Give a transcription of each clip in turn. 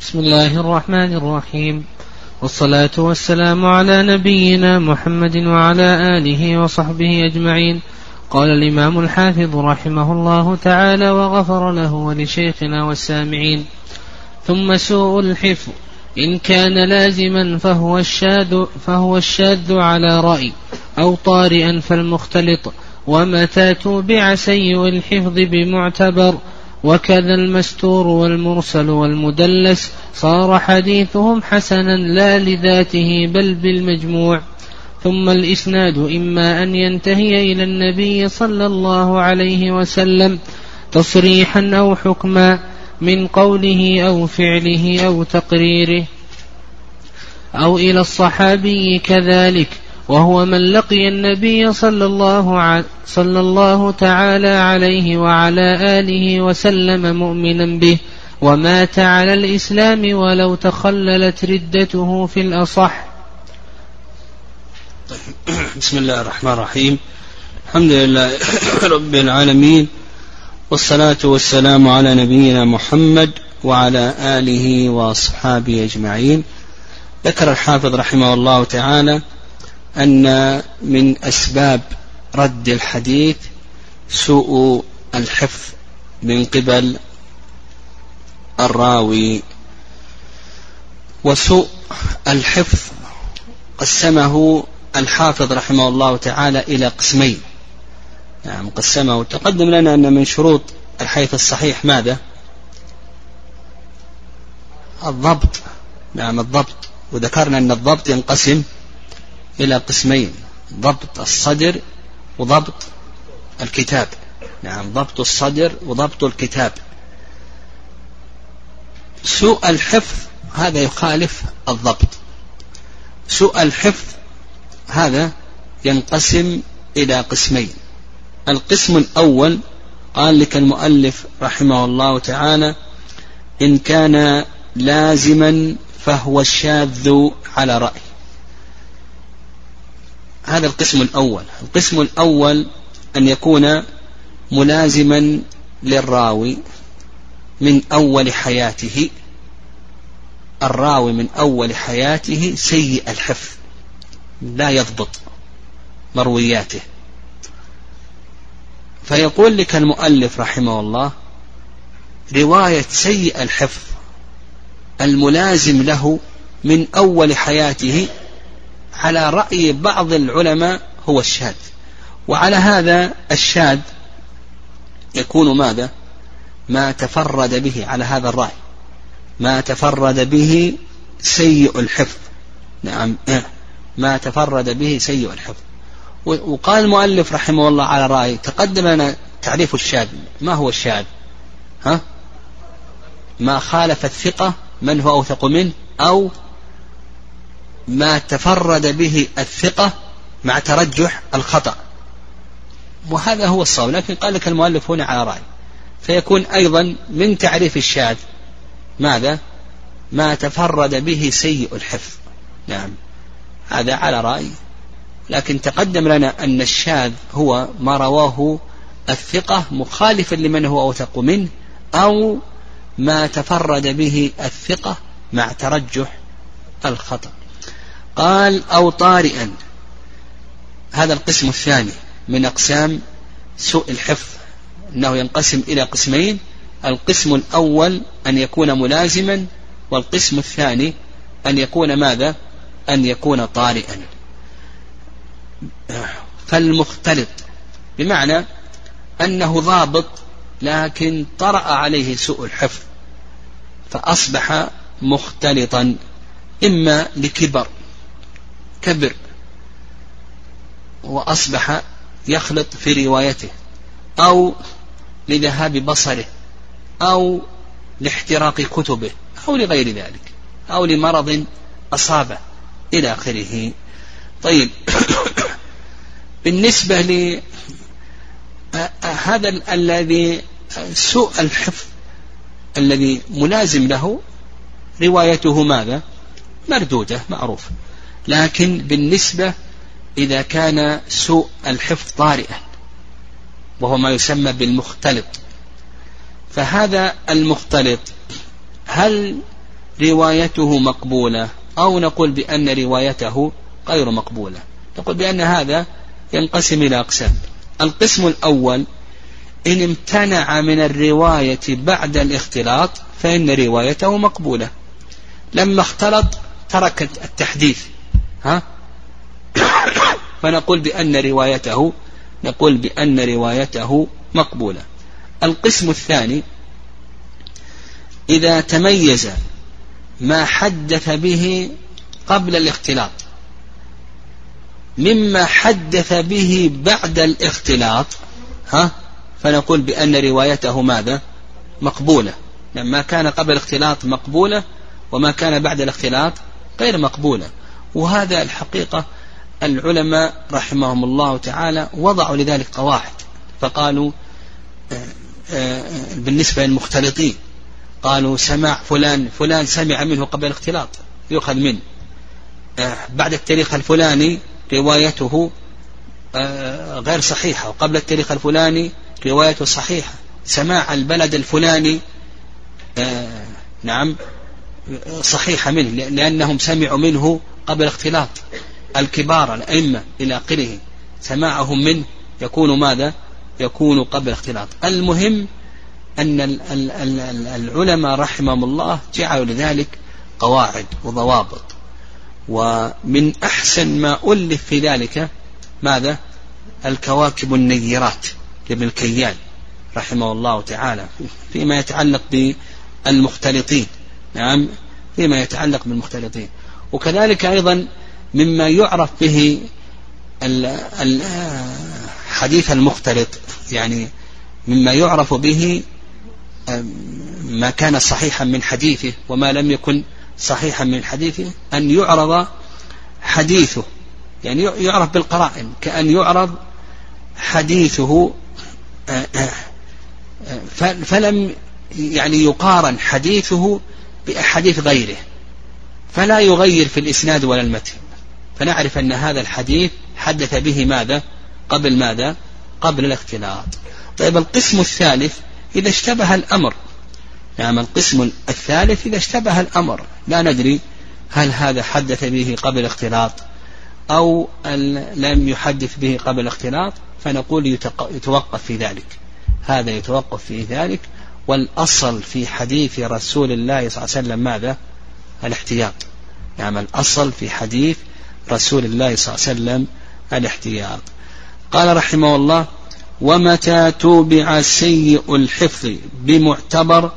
بسم الله الرحمن الرحيم. والصلاة والسلام على نبينا محمد وعلى آله وصحبه أجمعين. قال الإمام الحافظ رحمه الله تعالى وغفر له ولشيخنا والسامعين. ثم سوء الحفظ. إن كان لازما فهو الشاذ فهو الشاذ على رأي أو طارئا فالمختلط. ومتى توبع سيء الحفظ بمعتبر وكذا المستور والمرسل والمدلس صار حديثهم حسنا لا لذاته بل بالمجموع. ثم الإسناد إما أن ينتهي إلى النبي صلى الله عليه وسلم تصريحا أو حكما من قوله أو فعله أو تقريره. أو إلى الصحابي كذلك. وهو من لقي النبي صلى الله ع... صلى الله تعالى عليه وعلى آله وسلم مؤمنا به ومات على الإسلام ولو تخللت ردته في الأصح. بسم الله الرحمن الرحيم. الحمد لله رب العالمين والصلاة والسلام على نبينا محمد وعلى آله وأصحابه أجمعين. ذكر الحافظ رحمه الله تعالى أن من أسباب رد الحديث سوء الحفظ من قبل الراوي. وسوء الحفظ قسمه الحافظ رحمه الله تعالى إلى قسمين. نعم قسمه تقدم لنا أن من شروط الحيث الصحيح ماذا؟ الضبط. نعم الضبط. وذكرنا أن الضبط ينقسم إلى قسمين ضبط الصدر وضبط الكتاب. نعم ضبط الصدر وضبط الكتاب. سوء الحفظ هذا يخالف الضبط. سوء الحفظ هذا ينقسم إلى قسمين. القسم الأول قال لك المؤلف رحمه الله تعالى إن كان لازما فهو الشاذ على رأي. هذا القسم الأول. القسم الأول أن يكون ملازما للراوي من أول حياته. الراوي من أول حياته سيء الحفظ لا يضبط مروياته. فيقول لك المؤلف رحمه الله رواية سيء الحفظ الملازم له من أول حياته على رأي بعض العلماء هو الشاذ. وعلى هذا الشاذ يكون ماذا؟ ما تفرد به على هذا الرأي. ما تفرد به سيء الحفظ. نعم ما تفرد به سيء الحفظ. وقال المؤلف رحمه الله على رأي تقدم لنا تعريف الشاذ. ما هو الشاذ؟ ها؟ ما خالف الثقة من هو أوثق منه؟ أو ما تفرد به الثقة مع ترجح الخطأ. وهذا هو الصواب. لكن قال لك المؤلف هنا على رأي. فيكون أيضا من تعريف الشاذ ماذا؟ ما تفرد به سيء الحفظ. نعم. هذا على رأي. لكن تقدم لنا أن الشاذ هو ما رواه الثقة مخالفا لمن هو أوثق منه أو ما تفرد به الثقة مع ترجح الخطأ. قال أو طارئا. هذا القسم الثاني من أقسام سوء الحفظ أنه ينقسم إلى قسمين القسم الأول أن يكون ملازما والقسم الثاني أن يكون ماذا؟ أن يكون طارئا. فالمختلط بمعنى أنه ضابط لكن طرأ عليه سوء الحفظ فأصبح مختلطا إما لكبر كبر وأصبح يخلط في روايته أو لذهاب بصره أو لاحتراق كتبه أو لغير ذلك أو لمرض أصابه إلى آخره. طيب. بالنسبة ل هذا الذي سوء الحفظ الذي ملازم له روايته ماذا؟ مردودة معروف لكن بالنسبة إذا كان سوء الحفظ طارئا وهو ما يسمى بالمختلط. فهذا المختلط هل روايته مقبولة؟ أو نقول بأن روايته غير مقبولة؟ نقول بأن هذا ينقسم إلى أقسام. القسم الأول إن امتنع من الرواية بعد الاختلاط فإن روايته مقبولة. لما اختلط ترك التحديث. ها؟ فنقول بأن روايته نقول بأن روايته مقبولة. القسم الثاني إذا تميز ما حدث به قبل الاختلاط مما حدث به بعد الاختلاط ها؟ فنقول بأن روايته ماذا؟ مقبولة. لما كان قبل الاختلاط مقبولة وما كان بعد الاختلاط غير مقبولة. وهذا الحقيقة العلماء رحمهم الله تعالى وضعوا لذلك قواعد. فقالوا آه، آه، بالنسبة للمختلطين قالوا سماع فلان فلان سمع منه قبل الاختلاط يؤخذ منه. آه، بعد التاريخ الفلاني روايته غير صحيحة وقبل التاريخ الفلاني روايته صحيحة. سماع البلد الفلاني نعم صحيحة منه لأنهم سمعوا منه قبل اختلاط الكبار الأئمة إلى آخره سماعهم منه يكون ماذا؟ يكون قبل اختلاط. المهم أن العلماء رحمهم الله جعلوا لذلك قواعد وضوابط. ومن أحسن ما ألف في ذلك ماذا؟ الكواكب النيرات لابن الكيان رحمه الله تعالى فيما يتعلق بالمختلطين. نعم فيما يتعلق بالمختلطين. وكذلك أيضا مما يعرف به حديث المختلط يعني مما يعرف به ما كان صحيحا من حديثه وما لم يكن صحيحا من حديثه أن يعرض حديثه يعني يعرف بالقرائن كأن يعرض حديثه فلم يعني يقارن حديثه بأحاديث غيره. فلا يغير في الإسناد ولا المتن. فنعرف أن هذا الحديث حدث به ماذا؟ قبل ماذا؟ قبل الاختلاط. طيب القسم الثالث إذا اشتبه الأمر. نعم القسم الثالث إذا اشتبه الأمر. لا ندري هل هذا حدث به قبل الاختلاط أو لم يحدث به قبل الاختلاط فنقول يتوقف في ذلك. هذا يتوقف في ذلك. والأصل في حديث رسول الله صلى الله عليه وسلم ماذا؟ الاحتياط. نعم الأصل في حديث رسول الله صلى الله عليه وسلم الاحتياط. قال رحمه الله ومتى توبع سيء الحفظ بمعتبر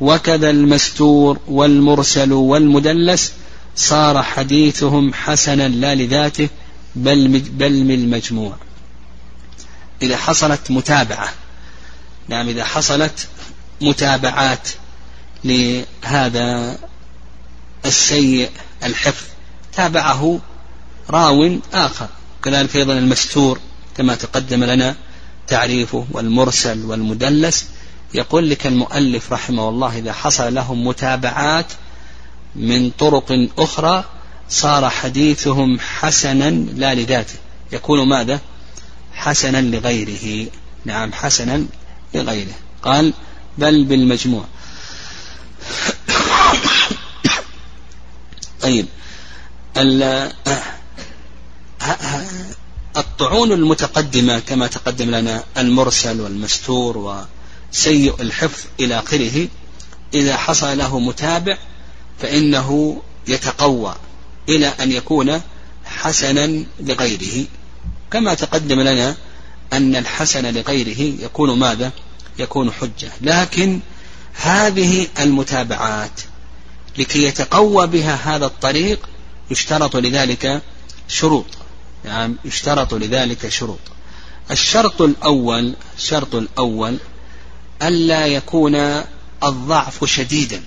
وكذا المستور والمرسل والمدلس صار حديثهم حسنا لا لذاته بل بل من المجموع. إذا حصلت متابعة نعم إذا حصلت متابعات لهذا السيء الحفظ. تابعه راو آخر كذلك أيضا المستور كما تقدم لنا تعريفه والمرسل والمدلس. يقول لك المؤلف رحمه الله إذا حصل لهم متابعات من طرق أخرى صار حديثهم حسنا لا لذاته. يكون ماذا؟ حسنا لغيره. نعم حسنا لغيره. قال بل بالمجموع. طيب. الطعون المتقدمة كما تقدم لنا المرسل والمستور وسيء الحفظ إلى آخره إذا حصل له متابع فإنه يتقوى إلى أن يكون حسنا لغيره. كما تقدم لنا أن الحسن لغيره يكون ماذا؟ يكون حجة. لكن هذه المتابعات لكي يتقوى بها هذا الطريق يشترط لذلك شروط. نعم يشترط لذلك شروط. الشرط الأول الشرط الأول ألا يكون الضعف شديدا.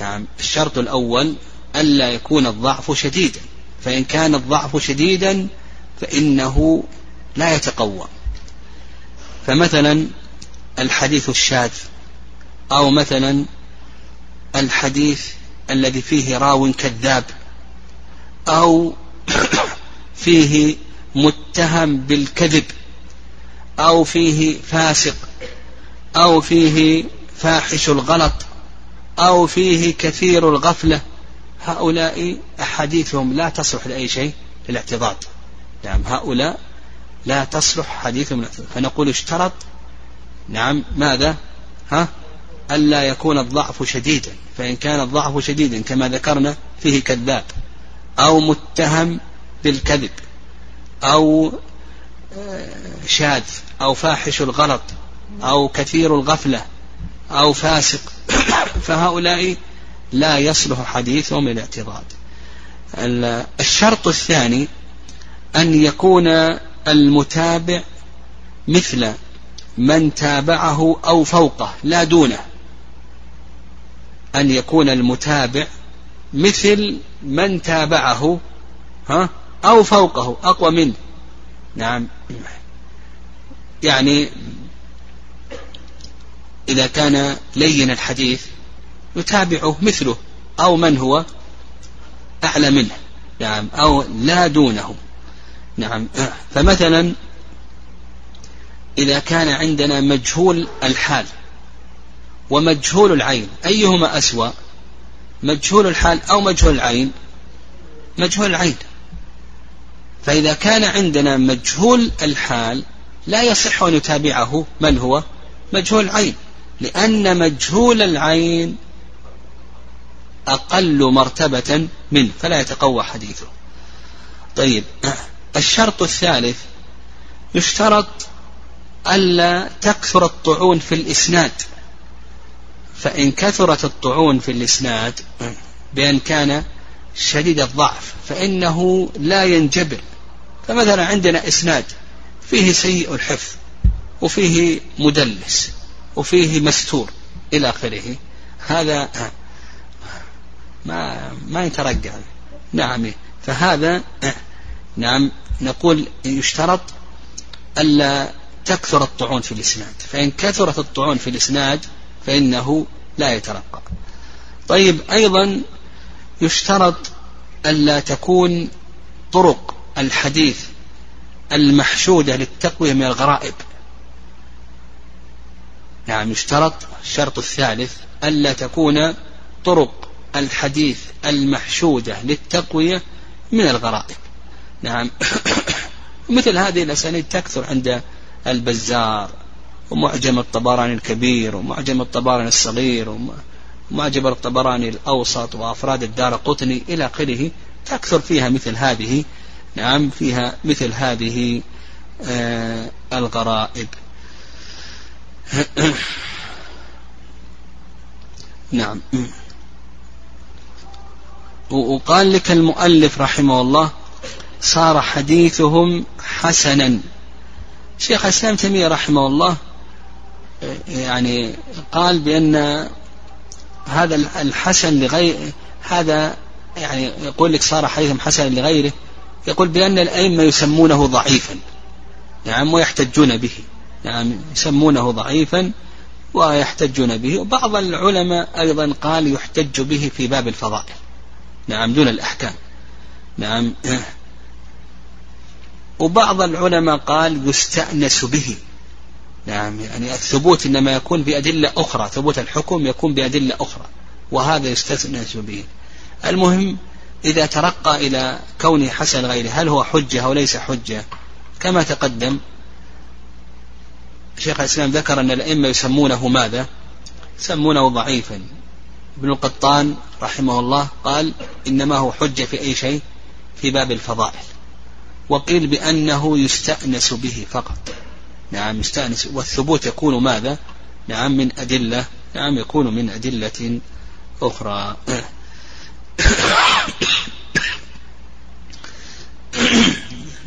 نعم الشرط الأول ألا يكون الضعف شديدا. فإن كان الضعف شديدا فإنه لا يتقوى. فمثلا الحديث الشاذ أو مثلا الحديث الذي فيه راو كذاب أو فيه متهم بالكذب أو فيه فاسق أو فيه فاحش الغلط أو فيه كثير الغفلة. هؤلاء أحاديثهم لا تصلح لأي شيء للاعتضاد نعم هؤلاء لا تصلح حديثهم. فنقول اشترط. نعم ماذا؟ ها؟ ألا يكون الضعف شديدا فإن كان الضعف شديدا كما ذكرنا فيه كذاب أو متهم بالكذب أو آه، شاذ أو فاحش الغلط أو كثير الغفلة أو فاسق فهؤلاء لا يصلح حديثهم الاعتراض. الشرط الثاني أن يكون المتابع مثل من تابعه أو فوقه لا دونه. أن يكون المتابع مثل من تابعه ها؟ أو فوقه أقوى منه. نعم. يعني إذا كان لين الحديث يتابعه مثله أو من هو؟ أعلى منه. نعم. أو لا دونه. نعم. فمثلا إذا كان عندنا مجهول الحال ومجهول العين. أيهما أسوأ؟ مجهول الحال أو مجهول العين؟ مجهول العين. فإذا كان عندنا مجهول الحال لا يصح أن يتابعه من هو؟ مجهول العين. لأن مجهول العين أقل مرتبة منه فلا يتقوى حديثه. طيب الشرط الثالث يشترط ألا تكثر الطعون في الإسناد. فإن كثرت الطعون في الإسناد بأن كان شديد الضعف فإنه لا ينجبر. فمثلا عندنا إسناد فيه سيء الحفظ وفيه مدلس وفيه مستور إلى آخره. هذا ما ما يترجع. نعم. فهذا نعم نقول يشترط ألا تكثر الطعون في الإسناد. فإن كثرت الطعون في الإسناد فإنه لا يترقى. طيب أيضا يشترط ألا تكون طرق الحديث المحشودة للتقوية من الغرائب. نعم يشترط الشرط الثالث ألا تكون طرق الحديث المحشودة للتقوية من الغرائب. نعم مثل هذه الأسانيد تكثر عند البزار. ومعجم الطبراني الكبير ومعجم الطبراني الصغير ومعجم الطبراني الأوسط وأفراد الدار قطني إلى آخره. تكثر فيها مثل هذه نعم فيها مثل هذه آه الغرائب. نعم. وقال لك المؤلف رحمه الله صار حديثهم حسنا. شيخ الإسلام تيمية رحمه الله يعني قال بأن هذا الحسن لغير هذا يعني يقول لك صار حديثهم حسنا لغيره يقول بأن الأئمة يسمونه ضعيفا نعم ويحتجون به نعم يسمونه ضعيفا ويحتجون به. وبعض العلماء أيضا قال يحتج به في باب الفضائل نعم دون الأحكام نعم. وبعض العلماء قال يستأنس به. نعم يعني الثبوت إنما يكون بأدلة أخرى ثبوت الحكم يكون بأدلة أخرى وهذا يستأنس به. المهم إذا ترقى إلى كونه حسن غيره هل هو حجة أو ليس حجة؟ كما تقدم شيخ الإسلام ذكر أن الأئمة يسمونه ماذا؟ يسمونه ضعيفا. ابن القطان رحمه الله قال إنما هو حجة في أي شيء؟ في باب الفضائل. وقيل بأنه يستأنس به فقط. نعم يستأنس والثبوت يكون ماذا؟ نعم من أدلة نعم يكون من أدلة أخرى.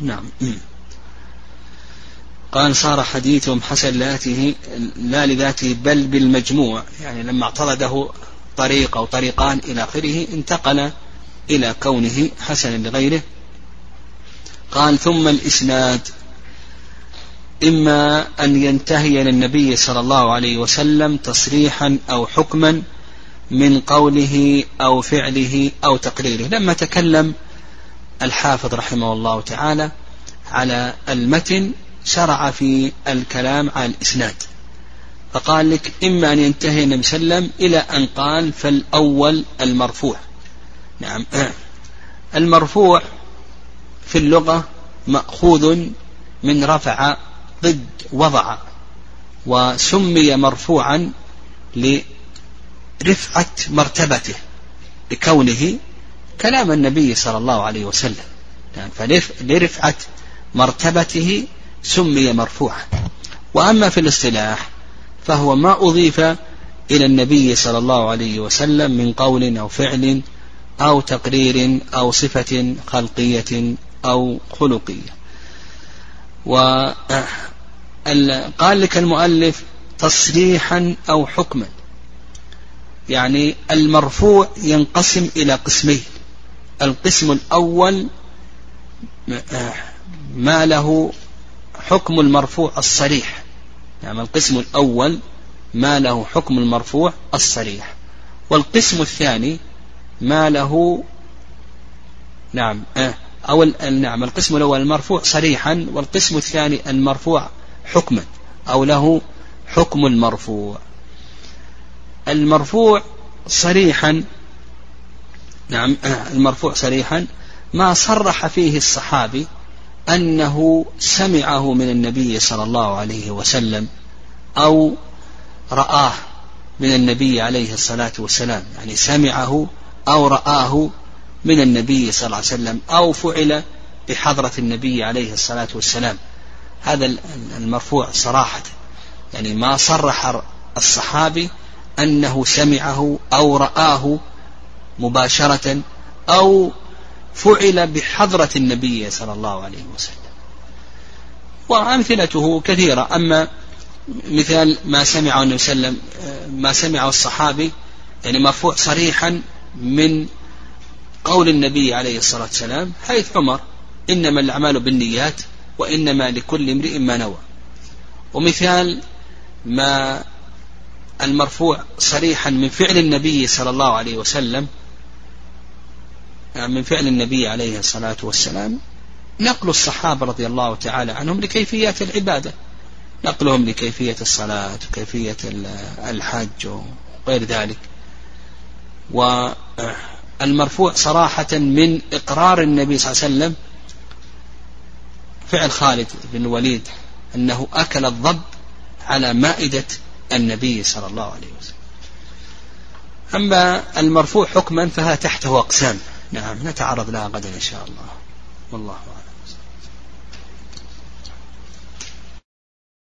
نعم. قال صار حديثهم حسن لاته لا لذاته بل بالمجموع. يعني لما اعترضه طريق أو طريقان إلى آخره انتقل إلى كونه حسنا لغيره. قال ثم الإسناد. إما أن ينتهي للنبي صلى الله عليه وسلم تصريحا أو حكما من قوله أو فعله أو تقريره. لما تكلم الحافظ رحمه الله تعالى على المتن شرع في الكلام على الإسناد. فقال لك إما أن ينتهي النبي صلى الله عليه وسلم إلى أن قال فالأول المرفوع. نعم. المرفوع في اللغة مأخوذ من رفع ضد وضع وسمي مرفوعا لرفعة مرتبته لكونه كلام النبي صلى الله عليه وسلم. يعني فلرفعة مرتبته سمي مرفوعا. وأما في الاصطلاح فهو ما أضيف إلى النبي صلى الله عليه وسلم من قول أو فعل أو تقرير أو صفة خلقية أو خلقية. وقال لك المؤلف تصريحا أو حكما. يعني المرفوع ينقسم إلى قسمين. القسم الأول ما له حكم المرفوع الصريح. يعني القسم الأول ما له حكم المرفوع الصريح. والقسم الثاني ما له نعم أو نعم القسم الأول المرفوع صريحا والقسم الثاني المرفوع حكما أو له حكم المرفوع. المرفوع صريحا نعم المرفوع صريحا ما صرح فيه الصحابي أنه سمعه من النبي صلى الله عليه وسلم أو رآه من النبي عليه الصلاة والسلام يعني سمعه أو رآه من النبي صلى الله عليه وسلم أو فعل بحضرة النبي عليه الصلاة والسلام. هذا المرفوع صراحة. يعني ما صرح الصحابي أنه سمعه أو رآه مباشرة أو فعل بحضرة النبي صلى الله عليه وسلم. وأمثلته كثيرة. أما مثال ما سمعه النبي صلى الله عليه وسلم ما سمعه الصحابي يعني مرفوع صريحا من قول النبي عليه الصلاة والسلام حيث عمر إنما الأعمال بالنيات وإنما لكل امرئ ما نوى. ومثال ما المرفوع صريحا من فعل النبي صلى الله عليه وسلم من فعل النبي عليه الصلاة والسلام نقل الصحابة رضي الله تعالى عنهم لكيفيات العبادة. نقلهم لكيفية الصلاة وكيفية الحج وغير ذلك. والمرفوع صراحة من إقرار النبي صلى الله عليه وسلم فعل خالد بن الوليد أنه أكل الضب على مائدة النبي صلى الله عليه وسلم. أما المرفوع حكما فها تحته أقسام. نعم نتعرض لها غدا إن شاء الله. والله أعلم.